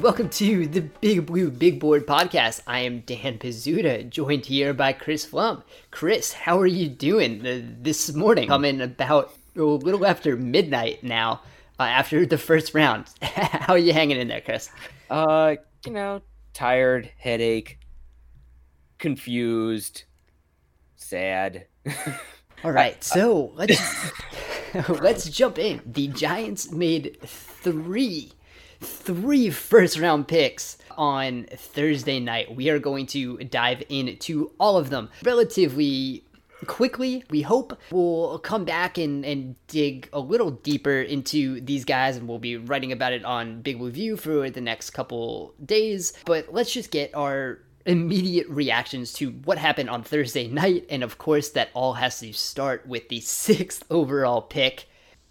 welcome to the Big Blue Big Board podcast. I am Dan Pizzuta, joined here by Chris Pflum. Chris, how are you doing uh, this morning? Coming about a little after midnight now, uh, after the first round. how are you hanging in there, Chris? Uh, you know, tired, headache, confused, sad. All right, so let's let's jump in. The Giants made three three first round picks on Thursday night. We are going to dive into all of them relatively quickly. We hope we'll come back and, and dig a little deeper into these guys, and we'll be writing about it on Big Blue View for the next couple days. But let's just get our immediate reactions to what happened on Thursday night. And of course, that all has to start with the sixth overall pick.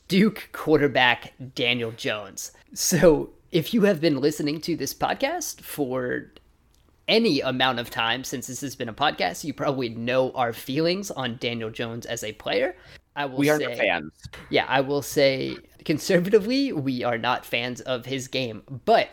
Duke quarterback Daniel Jones. So, if you have been listening to this podcast for any amount of time since this has been a podcast, you probably know our feelings on Daniel Jones as a player. I will we aren't say, fans. Yeah, I will say conservatively, we are not fans of his game. But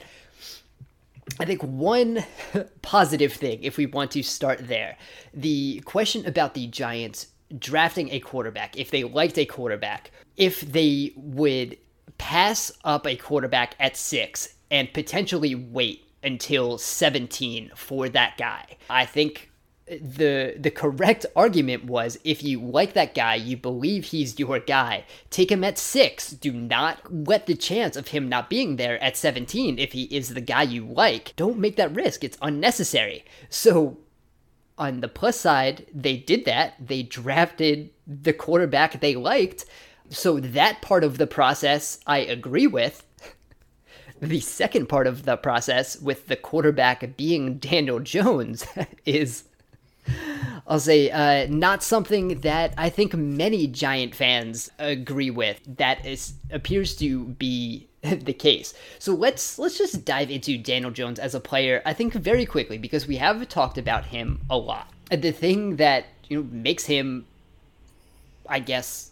I think one positive thing, if we want to start there, the question about the Giants drafting a quarterback, if they liked a quarterback, if they would pass up a quarterback at six and potentially wait until 17 for that guy. I think the the correct argument was if you like that guy, you believe he's your guy, take him at 6. Do not let the chance of him not being there at 17 if he is the guy you like. Don't make that risk. It's unnecessary. So on the plus side, they did that. They drafted the quarterback they liked so that part of the process I agree with. the second part of the process with the quarterback being Daniel Jones is I'll say uh, not something that I think many Giant fans agree with. That is appears to be the case. So let's let's just dive into Daniel Jones as a player. I think very quickly because we have talked about him a lot. The thing that you know makes him, I guess,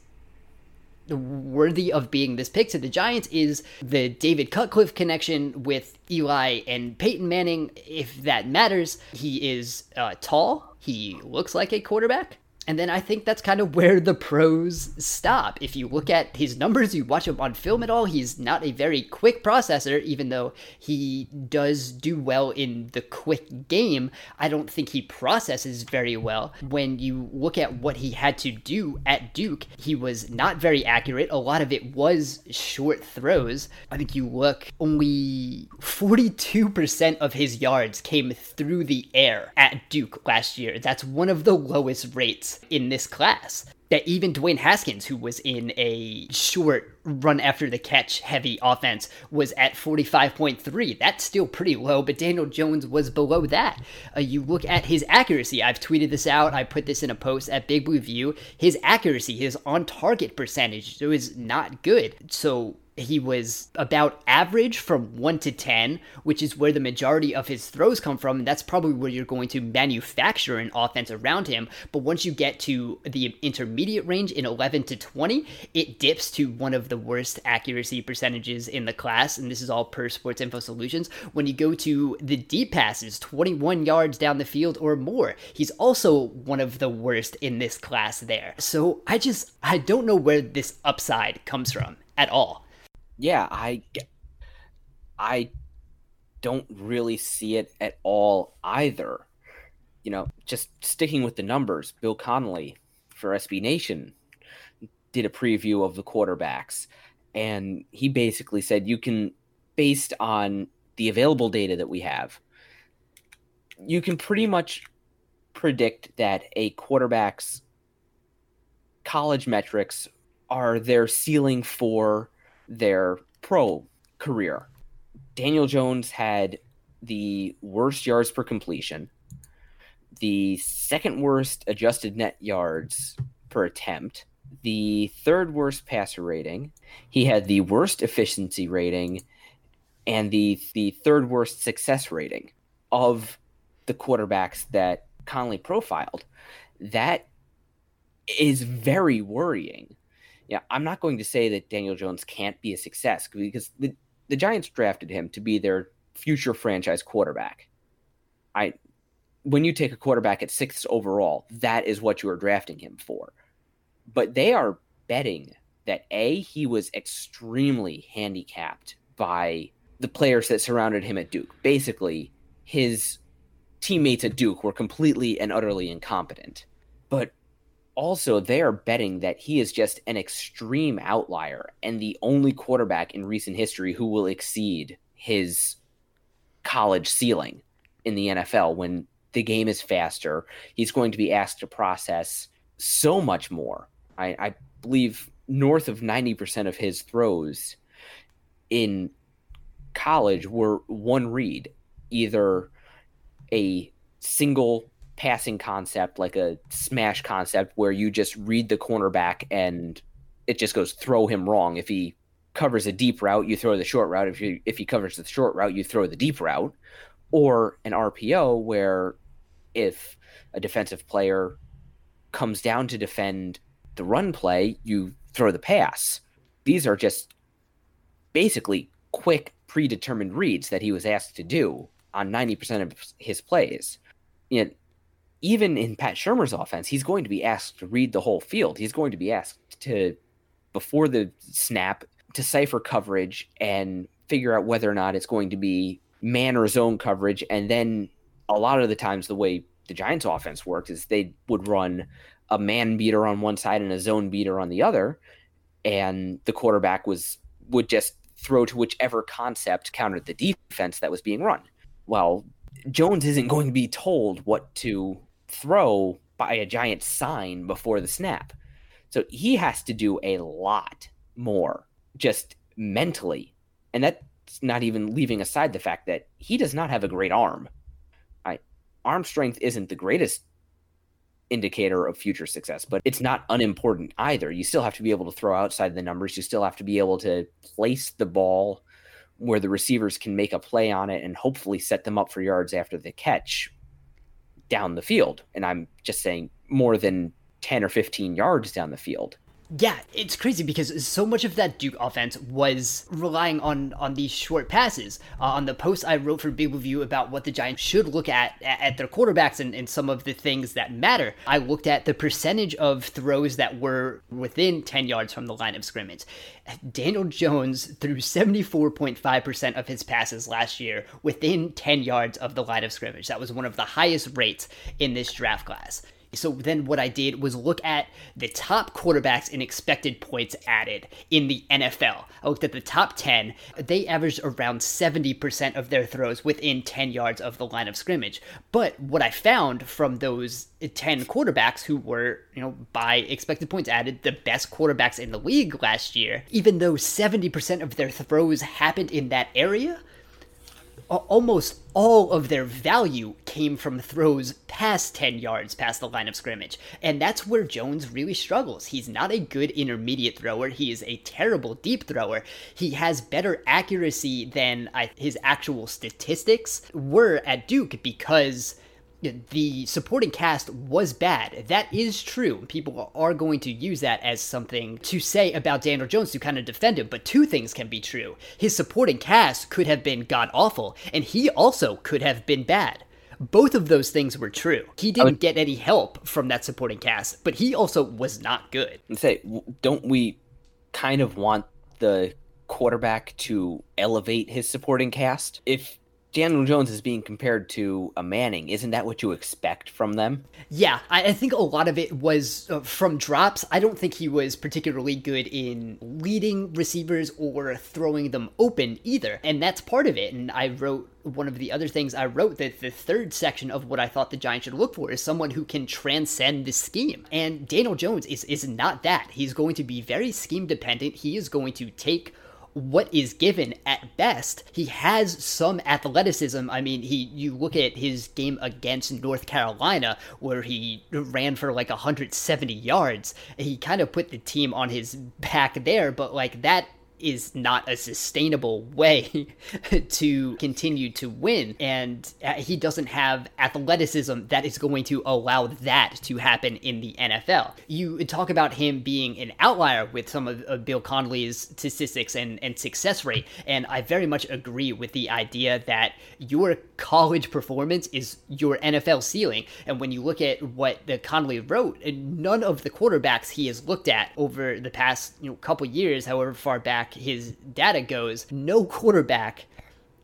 worthy of being this pick to the Giants is the David Cutcliffe connection with Eli and Peyton Manning. If that matters, he is uh, tall. He looks like a quarterback. And then I think that's kind of where the pros stop. If you look at his numbers, you watch him on film at all, he's not a very quick processor, even though he does do well in the quick game. I don't think he processes very well. When you look at what he had to do at Duke, he was not very accurate. A lot of it was short throws. I think you look, only 42% of his yards came through the air at Duke last year. That's one of the lowest rates in this class. That even Dwayne Haskins, who was in a short run after the catch heavy offense, was at 45.3. That's still pretty low, but Daniel Jones was below that. Uh, you look at his accuracy. I've tweeted this out. I put this in a post at Big Blue View. His accuracy, his on target percentage, is not good. So he was about average from 1 to 10, which is where the majority of his throws come from. And that's probably where you're going to manufacture an offense around him. But once you get to the intermediate range in 11 to 20, it dips to one of the worst accuracy percentages in the class. And this is all per Sports Info Solutions. When you go to the deep passes, 21 yards down the field or more, he's also one of the worst in this class there. So I just, I don't know where this upside comes from at all yeah, I I don't really see it at all either. You know, just sticking with the numbers, Bill Connelly for SB Nation did a preview of the quarterbacks and he basically said you can based on the available data that we have you can pretty much predict that a quarterback's college metrics are their ceiling for their pro career. Daniel Jones had the worst yards per completion, the second worst adjusted net yards per attempt, the third worst passer rating. He had the worst efficiency rating and the the third worst success rating of the quarterbacks that Connelly profiled. That is very worrying yeah, I'm not going to say that Daniel Jones can't be a success because the, the Giants drafted him to be their future franchise quarterback. I when you take a quarterback at sixth overall, that is what you are drafting him for. But they are betting that A, he was extremely handicapped by the players that surrounded him at Duke. Basically, his teammates at Duke were completely and utterly incompetent. But also they are betting that he is just an extreme outlier and the only quarterback in recent history who will exceed his college ceiling in the NFL when the game is faster. He's going to be asked to process so much more. I, I believe north of 90% of his throws in college were one read, either a single passing concept, like a smash concept, where you just read the cornerback and it just goes throw him wrong. If he covers a deep route, you throw the short route. If you if he covers the short route, you throw the deep route. Or an RPO where if a defensive player comes down to defend the run play, you throw the pass. These are just basically quick predetermined reads that he was asked to do on 90% of his plays. You know, even in Pat Shurmur's offense, he's going to be asked to read the whole field. He's going to be asked to, before the snap, decipher coverage and figure out whether or not it's going to be man or zone coverage. And then a lot of the times, the way the Giants' offense worked is they would run a man beater on one side and a zone beater on the other, and the quarterback was would just throw to whichever concept countered the defense that was being run. Well, Jones isn't going to be told what to throw by a giant sign before the snap. So he has to do a lot more just mentally. And that's not even leaving aside the fact that he does not have a great arm. I, arm strength isn't the greatest indicator of future success, but it's not unimportant either. You still have to be able to throw outside the numbers. You still have to be able to place the ball where the receivers can make a play on it and hopefully set them up for yards after the catch down the field. And I'm just saying more than 10 or 15 yards down the field. Yeah, it's crazy because so much of that Duke offense was relying on on these short passes. Uh, on the post I wrote for Big Review about what the Giants should look at at their quarterbacks and, and some of the things that matter, I looked at the percentage of throws that were within 10 yards from the line of scrimmage. Daniel Jones threw 74.5% of his passes last year within 10 yards of the line of scrimmage. That was one of the highest rates in this draft class. So then what I did was look at the top quarterbacks in expected points added in the NFL. I looked at the top 10. They averaged around 70% of their throws within 10 yards of the line of scrimmage. But what I found from those 10 quarterbacks who were, you know, by expected points added, the best quarterbacks in the league last year, even though 70% of their throws happened in that area, almost all of their value came from throws past 10 yards past the line of scrimmage. And that's where Jones really struggles. He's not a good intermediate thrower. He is a terrible deep thrower. He has better accuracy than his actual statistics were at Duke because the supporting cast was bad. That is true. People are going to use that as something to say about Daniel Jones to kind of defend him, but two things can be true. His supporting cast could have been god awful, and he also could have been bad. Both of those things were true. He didn't would, get any help from that supporting cast, but he also was not good. Say, don't we kind of want the quarterback to elevate his supporting cast? If Daniel Jones is being compared to a Manning. Isn't that what you expect from them? Yeah, I, I think a lot of it was uh, from drops. I don't think he was particularly good in leading receivers or throwing them open either. And that's part of it. And I wrote one of the other things I wrote that the third section of what I thought the Giants should look for is someone who can transcend the scheme. And Daniel Jones is, is not that. He's going to be very scheme dependent. He is going to take what is given at best. He has some athleticism. I mean, he you look at his game against North Carolina where he ran for like 170 yards. He kind of put the team on his back there, but like that is not a sustainable way to continue to win. And uh, he doesn't have athleticism that is going to allow that to happen in the NFL. You talk about him being an outlier with some of, of Bill Connelly's statistics and, and success rate. And I very much agree with the idea that your college performance is your NFL ceiling. And when you look at what the Connelly wrote, none of the quarterbacks he has looked at over the past you know couple years, however far back his data goes, no quarterback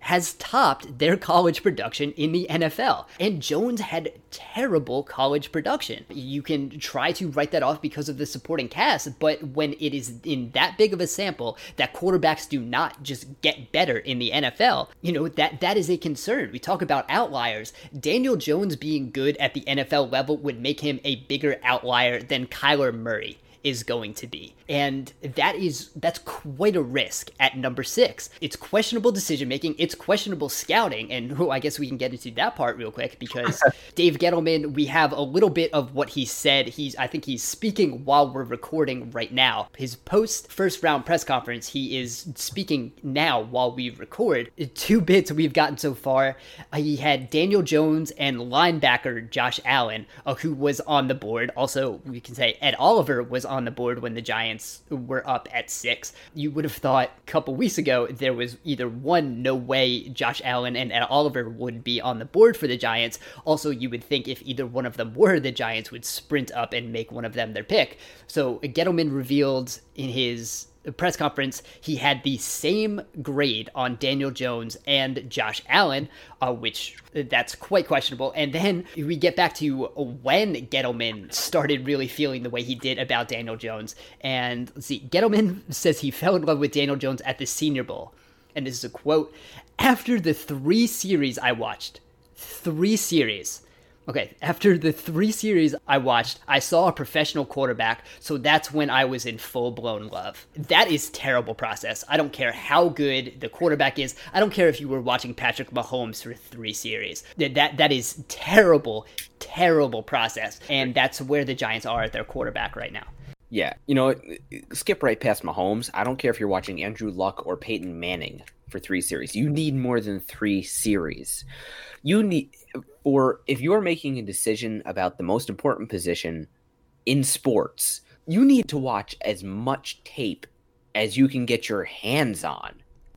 has topped their college production in the NFL. And Jones had terrible college production. You can try to write that off because of the supporting cast, but when it is in that big of a sample that quarterbacks do not just get better in the NFL, you know, that that is a concern. We talk about outliers. Daniel Jones being good at the NFL level would make him a bigger outlier than Kyler Murray is going to be. And that is that's quite a risk at number 6. It's questionable decision making, it's questionable scouting, and oh, I guess we can get into that part real quick because Dave Gettleman, we have a little bit of what he said. He's I think he's speaking while we're recording right now. His post first round press conference, he is speaking now while we record. Two bits we've gotten so far. He had Daniel Jones and linebacker Josh Allen, uh, who was on the board. Also, we can say Ed Oliver was on the board when the Giants were up at six. You would have thought a couple weeks ago there was either one, no way Josh Allen and Ed Oliver would be on the board for the Giants. Also, you would think if either one of them were, the Giants would sprint up and make one of them their pick. So Gettleman revealed in his press conference, he had the same grade on Daniel Jones and Josh Allen, uh, which uh, that's quite questionable. And then we get back to when Gettleman started really feeling the way he did about Daniel Jones. And let's see, Gettleman says he fell in love with Daniel Jones at the Senior Bowl. And this is a quote After the three series I watched, three series, Okay, after the three series I watched, I saw a professional quarterback, so that's when I was in full blown love. That is terrible process. I don't care how good the quarterback is. I don't care if you were watching Patrick Mahomes for three series. That that, that is terrible, terrible process, and that's where the Giants are at their quarterback right now. Yeah, you know, skip right past Mahomes. I don't care if you're watching Andrew Luck or Peyton Manning for three series. You need more than three series. You need for if you're making a decision about the most important position in sports, you need to watch as much tape as you can get your hands on.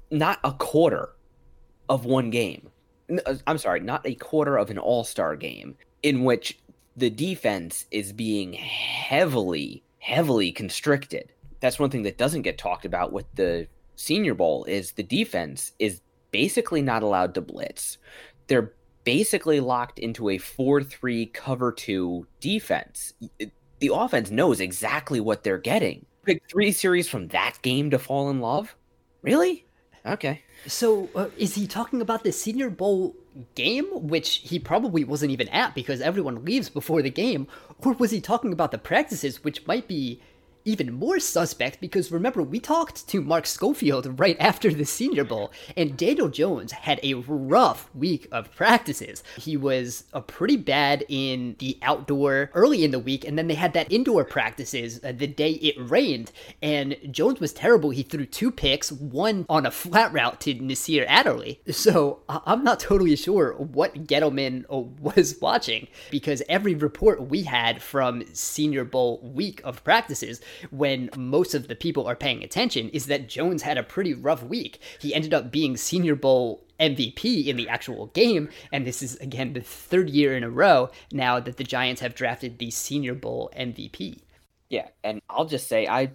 Not a quarter of one game. Uh, I'm sorry, not a quarter of an all star game in which the defense is being heavily, heavily constricted. That's one thing that doesn't get talked about with the Senior Bowl is the defense is basically not allowed to blitz. They're basically locked into a 4-3 cover 2 defense. The offense knows exactly what they're getting. Pick 3 series from that game to fall in love? Really? Okay. So, uh, is he talking about the Senior Bowl game, which he probably wasn't even at because everyone leaves before the game, or was he talking about the practices, which might be even more suspect because remember, we talked to Mark Schofield right after the Senior Bowl, and Daniel Jones had a rough week of practices. He was a pretty bad in the outdoor early in the week, and then they had that indoor practices uh, the day it rained, and Jones was terrible. He threw two picks, one on a flat route to Nasir Adderley. So I'm not totally sure what Gettleman uh, was watching because every report we had from Senior Bowl week of practices when most of the people are paying attention is that Jones had a pretty rough week. He ended up being Senior Bowl MVP in the actual game, and this is again the third year in a row now that the Giants have drafted the Senior Bowl MVP. Yeah, and I'll just say I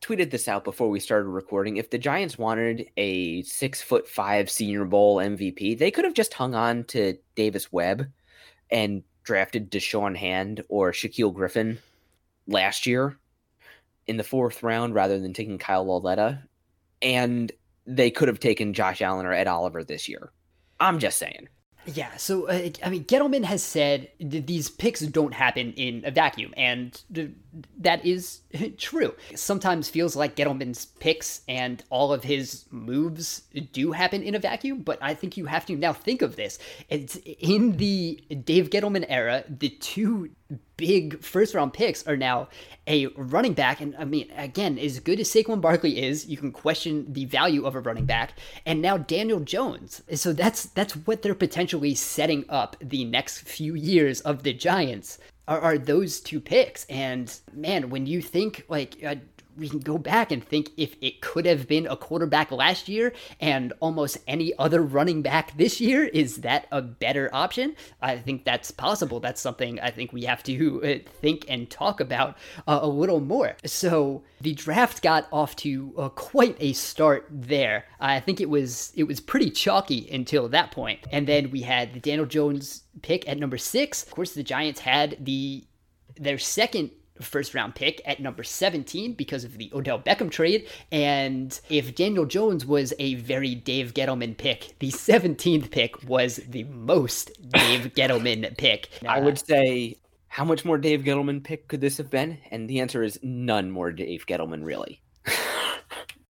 tweeted this out before we started recording. If the Giants wanted a six foot five Senior Bowl MVP, they could have just hung on to Davis Webb and drafted Da'Shawn Hand or Shaquille Griffin last year in the fourth round rather than taking Kyle Lauletta. And they could have taken Josh Allen or Ed Oliver this year. I'm just saying. Yeah, so uh, I mean, Gettleman has said these picks don't happen in a vacuum, and that is true. Sometimes feels like Gettleman's picks and all of his moves do happen in a vacuum, but I think you have to now think of this. It's in the Dave Gettleman era, the two big first round picks are now a running back. And I mean, again, as good as Saquon Barkley is, you can question the value of a running back. And now Daniel Jones. So that's that's what they're potentially setting up the next few years of the Giants are, are those two picks. And man, when you think like uh, we can go back and think if it could have been a quarterback last year and almost any other running back this year, is that a better option? I think that's possible. That's something I think we have to uh, think and talk about uh, a little more. So the draft got off to uh, quite a start there. I think it was it was pretty chalky until that point, and then we had the Daniel Jones pick at number six. Of course, the Giants had the their second first round pick at number 17 because of the Odell Beckham trade. And if Daniel Jones was a very Dave Gettleman pick, the 17th pick was the most Dave Gettleman pick. I would say, how much more Dave Gettleman pick could this have been? And the answer is none more Dave Gettleman, really.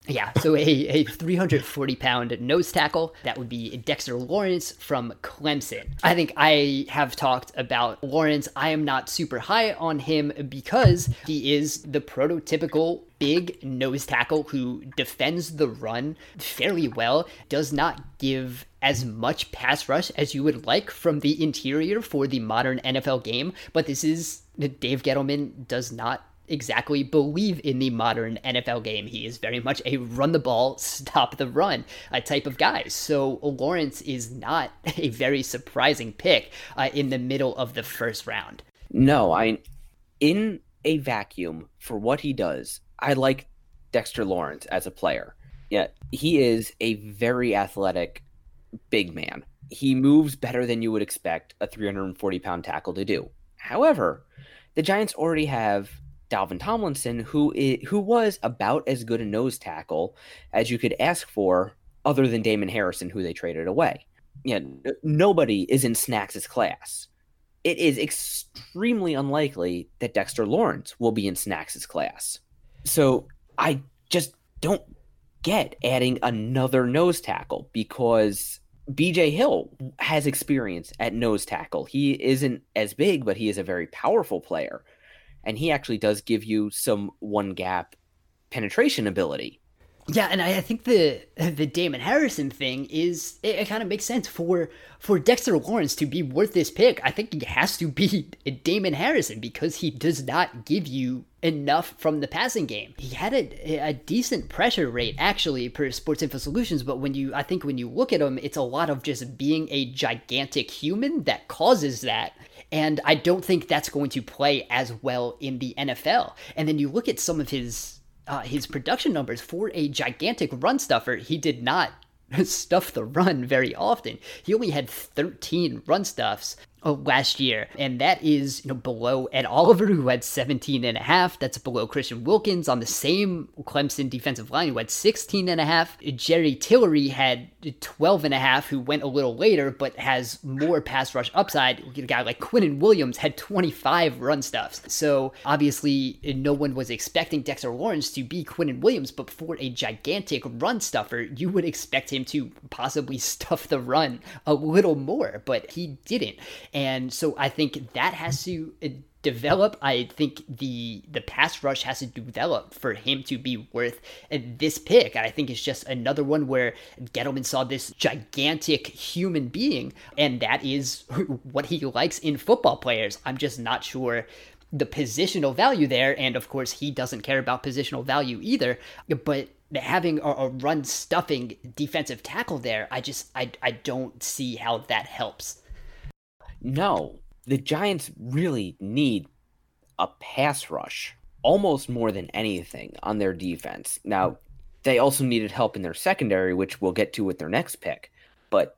Yeah, so a, a 340 pound nose tackle. That would be Dexter Lawrence from Clemson. I think I have talked about Lawrence. I am not super high on him because he is the prototypical big nose tackle who defends the run fairly well, does not give as much pass rush as you would like from the interior for the modern NFL game. But this is Dave Gettleman does not exactly believe in the modern NFL game. He is very much a run the ball, stop the run uh, type of guy. So Lawrence is not a very surprising pick uh, in the middle of the first round. No, I in a vacuum for what he does. I like Dexter Lawrence as a player. Yeah, he is a very athletic big man. He moves better than you would expect a 340 pound tackle to do. However, the Giants already have Dalvin Tomlinson, who is, who was about as good a nose tackle as you could ask for, other than Damon Harrison, who they traded away. Yeah, nobody is in Snacks' class. It is extremely unlikely that Dexter Lawrence will be in Snacks' class. So I just don't get adding another nose tackle because BJ Hill has experience at nose tackle. He isn't as big, but he is a very powerful player and he actually does give you some one gap penetration ability. Yeah, and I think the the Damon Harrison thing is it, it kind of makes sense for for Dexter Lawrence to be worth this pick. I think he has to be Damon Harrison because he does not give you enough from the passing game. He had a, a decent pressure rate actually per Sports Info Solutions, but when you I think when you look at him, it's a lot of just being a gigantic human that causes that. And I don't think that's going to play as well in the NFL. And then you look at some of his uh, his production numbers for a gigantic run stuffer. He did not stuff the run very often. He only had 13 run stuffs last year, and that is you know below Ed Oliver, who had 17 and a half. That's below Christian Wilkins on the same Clemson defensive line, who had 16 and a half. Jerry Tillery had 12 and a half, who went a little later, but has more pass rush upside. A guy like Quinnen Williams had 25 run stuffs. So obviously, no one was expecting Dexter Lawrence to be Quinnen Williams, but for a gigantic run stuffer, you would expect him to possibly stuff the run a little more, but he didn't. And so I think that has to develop. I think the the pass rush has to develop for him to be worth uh, this pick. I think it's just another one where Gettleman saw this gigantic human being, and that is what he likes in football players. I'm just not sure the positional value there, and of course he doesn't care about positional value either. But having a, a run stuffing defensive tackle there, I just I I don't see how that helps. No, the Giants really need a pass rush almost more than anything on their defense. Now, they also needed help in their secondary, which we'll get to with their next pick, but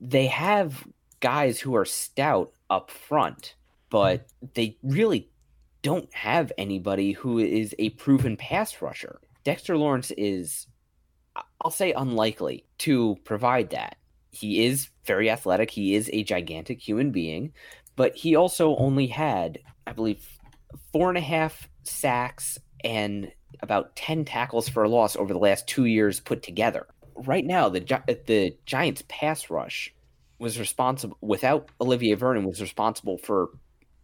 they have guys who are stout up front, but they really don't have anybody who is a proven pass rusher. Dexter Lawrence is, I'll say, unlikely to provide that he is very athletic. He is a gigantic human being, but he also only had, I believe, four and a half sacks and about 10 tackles for a loss over the last two years put together. Right now, the, the Giants' pass rush was responsible, without Olivier Vernon, was responsible for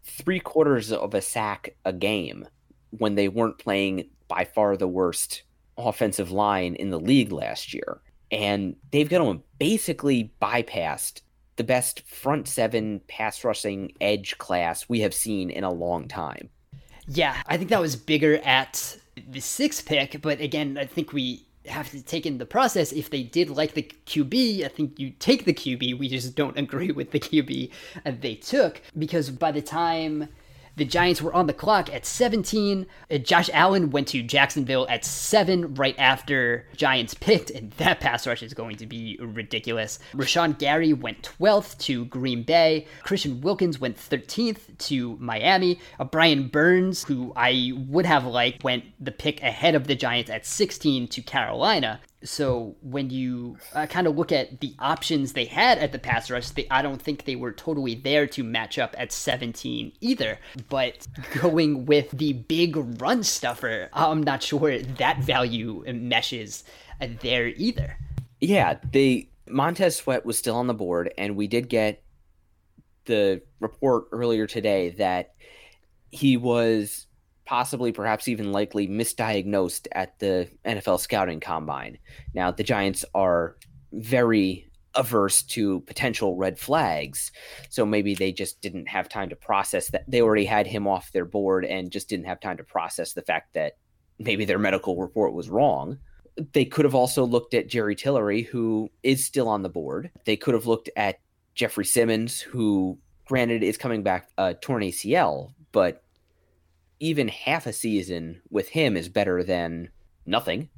three quarters of a sack a game when they weren't playing by far the worst offensive line in the league last year and Dave Gettleman basically bypassed the best front seven pass rushing edge class we have seen in a long time. Yeah, I think that was bigger at the sixth pick, but again, I think we have to take in the process. If they did like the QB, I think you take the QB. We just don't agree with the QB they took because by the time the Giants were on the clock at 17. Uh, Josh Allen went to Jacksonville at 7 right after Giants picked, and that pass rush is going to be ridiculous. Rashan Gary went 12th to Green Bay. Christian Wilkins went 13th to Miami. Uh, Brian Burns, who I would have liked, went the pick ahead of the Giants at 16 to Carolina. So when you uh, kind of look at the options they had at the pass rush, they, I don't think they were totally there to match up at 17 either. But going with the big run stuffer, I'm not sure that value meshes there either. Yeah, the Montez Sweat was still on the board, and we did get the report earlier today that he was possibly, perhaps even likely, misdiagnosed at the NFL scouting combine. Now, the Giants are very averse to potential red flags. So maybe they just didn't have time to process that. They already had him off their board and just didn't have time to process the fact that maybe their medical report was wrong. They could have also looked at Jerry Tillery, who is still on the board. They could have looked at Jeffrey Simmons, who, granted, is coming back uh, torn ACL, but even half a season with him is better than nothing.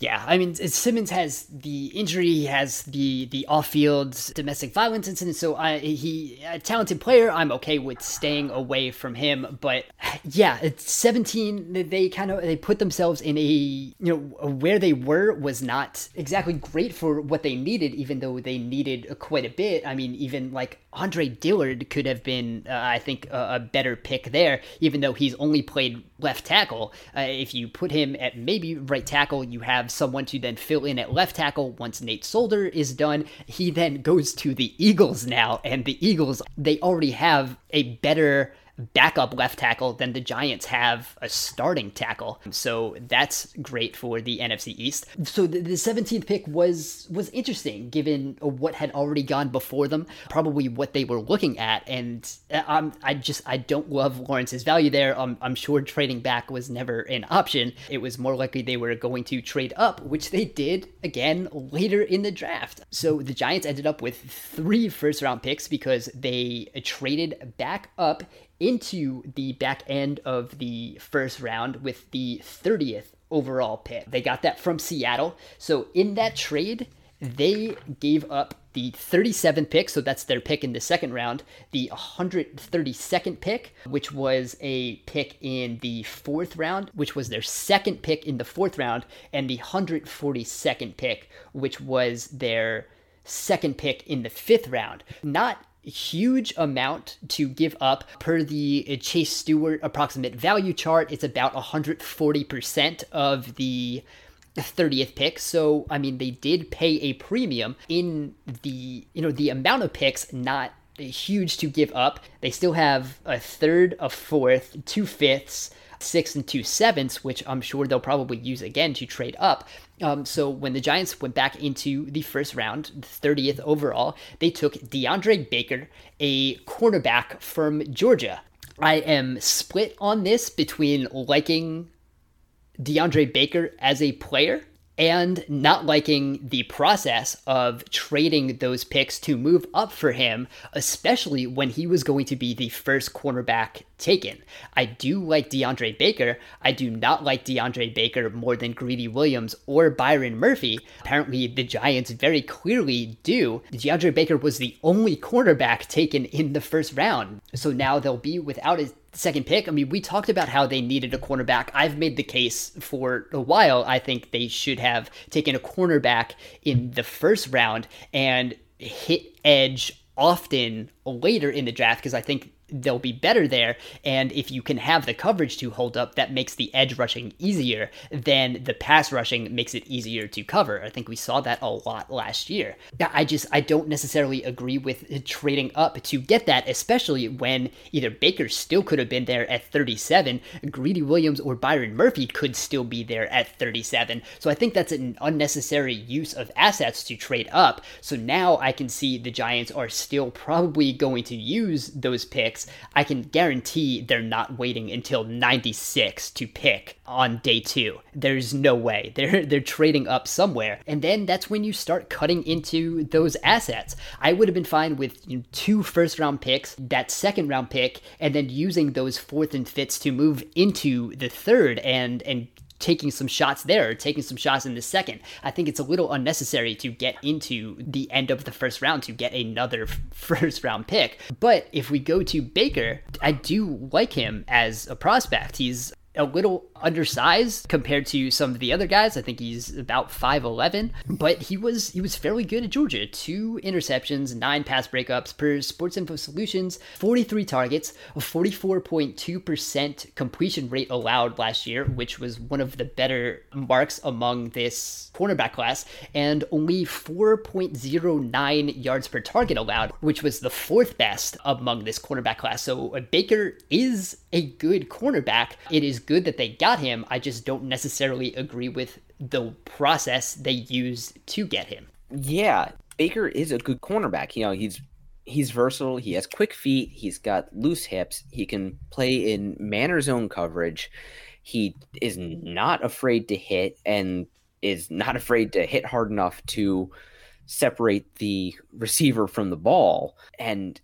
Yeah, I mean Simmons has the injury, he has the the off-field domestic violence incident. So I, he a talented player. I'm okay with staying away from him. But yeah, it's 17. They kind of they put themselves in a you know where they were was not exactly great for what they needed, even though they needed quite a bit. I mean, even like Andre Dillard could have been, uh, I think, a, a, better pick there, even though he's only played left tackle. Uh, if you put him at maybe right tackle, you have someone to then fill in at left tackle once Nate Solder is done. He then goes to the Eagles now, and the Eagles, they already have a better backup left tackle than the Giants have a starting tackle. So that's great for the NFC East. So the, the 17th pick was was interesting given what had already gone before them, probably what they were looking at. And um, I just I don't love Lawrence's value there. Um, I'm sure trading back was never an option. It was more likely they were going to trade up, which they did again later in the draft. So the Giants ended up with three first round picks because they traded back up into the back end of the first round with the 30th overall pick. They got that from Seattle. So in that trade, they gave up the 37th pick, so that's their pick in the second round, the 132nd pick, which was a pick in the fourth round, which was their second pick in the fourth round, and the 142nd pick, which was their second pick in the fifth round. Not huge amount to give up per the Chase Stuart approximate value chart. It's about 140% of the 30th pick. So, I mean, they did pay a premium in the, you know, the amount of picks, not huge to give up. They still have a third, a fourth, two fifths, six and two sevenths, which I'm sure they'll probably use again to trade up. Um, so when the Giants went back into the first round, 30th overall, they took DeAndre Baker, a cornerback from Georgia. I am split on this between liking DeAndre Baker as a player and not liking the process of trading those picks to move up for him, especially when he was going to be the first cornerback taken. I do like DeAndre Baker. I do not like DeAndre Baker more than Greedy Williams or Byron Murphy. Apparently, the Giants very clearly do. DeAndre Baker was the only cornerback taken in the first round. So now they'll be without a second pick. I mean, we talked about how they needed a cornerback. I've made the case for a while. I think they should have taken a cornerback in the first round and hit edge often later in the draft because I think they'll be better there. And if you can have the coverage to hold up, that makes the edge rushing easier. Then the pass rushing makes it easier to cover. I think we saw that a lot last year. I just I don't necessarily agree with trading up to get that, especially when either Baker still could have been there at 37, Greedy Williams or Byron Murphy could still be there at 37. So I think that's an unnecessary use of assets to trade up. So now I can see the Giants are still probably going to use those picks I can guarantee they're not waiting until 96 to pick on day two. There's no way. They're they're trading up somewhere. And then that's when you start cutting into those assets. I would have been fine with you know, two first round picks, that second round pick, and then using those fourth and fifths to move into the third and and taking some shots there taking some shots in the second. I think it's a little unnecessary to get into the end of the first round to get another first round pick. But if we go to Baker, I do like him as a prospect. He's a little undersized compared to some of the other guys. I think he's about 5'11, but he was he was fairly good at Georgia. Two interceptions, nine pass breakups per Sports Info Solutions, 43 targets, a 44.2% completion rate allowed last year, which was one of the better marks among this cornerback class, and only 4.09 yards per target allowed, which was the fourth best among this cornerback class. So uh, Baker is a good cornerback. It is good that they got him. I just don't necessarily agree with the process they used to get him. Yeah, Baker is a good cornerback. You know, he's he's versatile. He has quick feet. He's got loose hips. He can play in manner zone coverage. He is not afraid to hit and is not afraid to hit hard enough to separate the receiver from the ball. And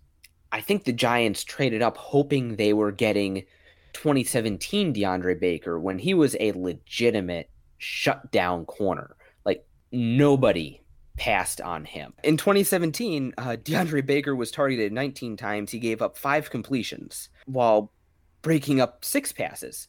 I think the Giants traded up hoping they were getting 2017 DeAndre Baker when he was a legitimate shutdown corner. Like nobody passed on him. In 2017, uh, DeAndre Baker was targeted 19 times. He gave up five completions while breaking up six passes,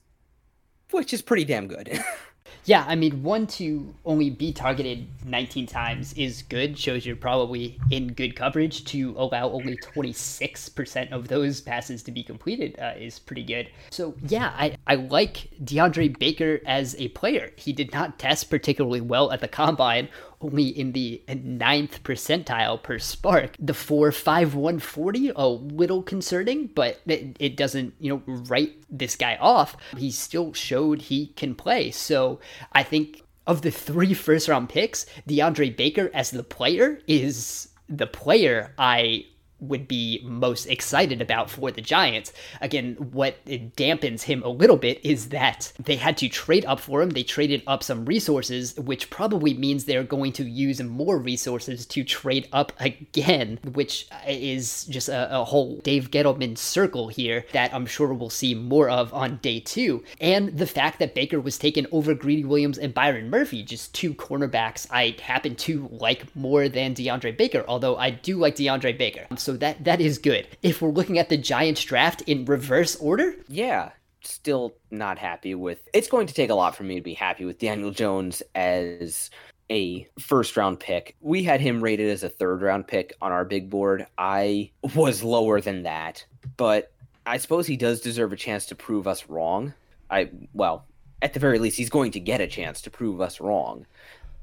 which is pretty damn good. Yeah, I mean, one to only be targeted 19 times is good. Shows you're probably in good coverage. To allow only 26% of those passes to be completed uh, is pretty good. So, yeah, I, I like DeAndre Baker as a player. He did not test particularly well at the combine only in the ninth percentile per SPARQ. The 45140, a little concerning, but it, it doesn't, you know, write this guy off. He still showed he can play. So I think of the three first round picks, DeAndre Baker as the player is the player I would be most excited about for the Giants. Again, what dampens him a little bit is that they had to trade up for him. They traded up some resources, which probably means they're going to use more resources to trade up again, which is just a, a whole Dave Gettleman circle here that I'm sure we'll see more of on day two. And the fact that Baker was taken over Greedy Williams and Byron Murphy, just two cornerbacks I happen to like more than DeAndre Baker, although I do like DeAndre Baker. So that that is good. If we're looking at the Giants draft in reverse order, yeah, still not happy with. It's going to take a lot for me to be happy with Daniel Jones as a first round pick. We had him rated as a third round pick on our big board. I was lower than that, but I suppose he does deserve a chance to prove us wrong. I well, at the very least, he's going to get a chance to prove us wrong.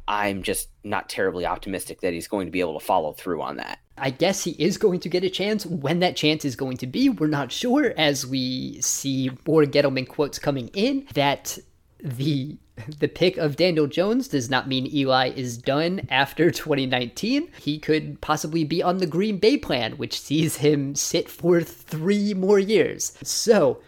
I'm just not terribly optimistic that he's going to be able to follow through on that. I guess he is going to get a chance. When that chance is going to be, we're not sure. As we see more Gettleman quotes coming in, that the the pick of Daniel Jones does not mean Eli is done after 2019. He could possibly be on the Green Bay plan, which sees him sit for three more years. So,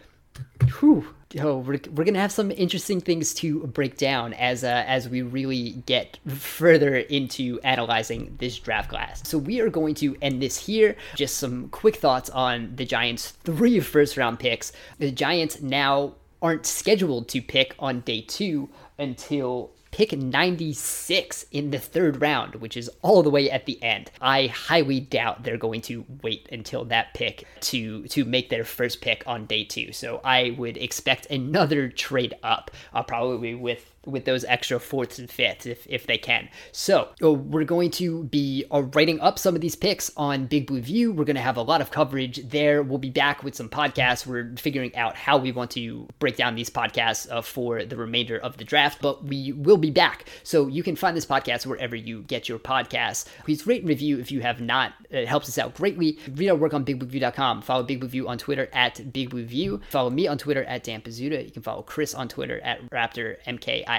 whew, oh, we're, we're gonna have some interesting things to break down as uh, as we really get further into analyzing this draft class. So we are going to end this here. Just some quick thoughts on the Giants' three first round picks. The Giants now aren't scheduled to pick on day two until pick 96 in the third round, which is all the way at the end. I highly doubt they're going to wait until that pick to to make their first pick on day two. So I would expect another trade up, uh, probably with with those extra fourths and fifths if, if they can. So uh, we're going to be uh, writing up some of these picks on Big Blue View. We're going to have a lot of coverage there. We'll be back with some podcasts. We're figuring out how we want to break down these podcasts uh, for the remainder of the draft, but we will be back. So you can find this podcast wherever you get your podcasts. Please rate and review if you have not. It helps us out greatly. Read our work on bigblueview.com. Follow Big Blue View on Twitter at Big Blue View. Follow me on Twitter at Dan Pizzuta. You can follow Chris on Twitter at RaptorMKI.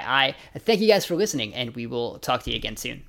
Thank you guys for listening, and we will talk to you again soon.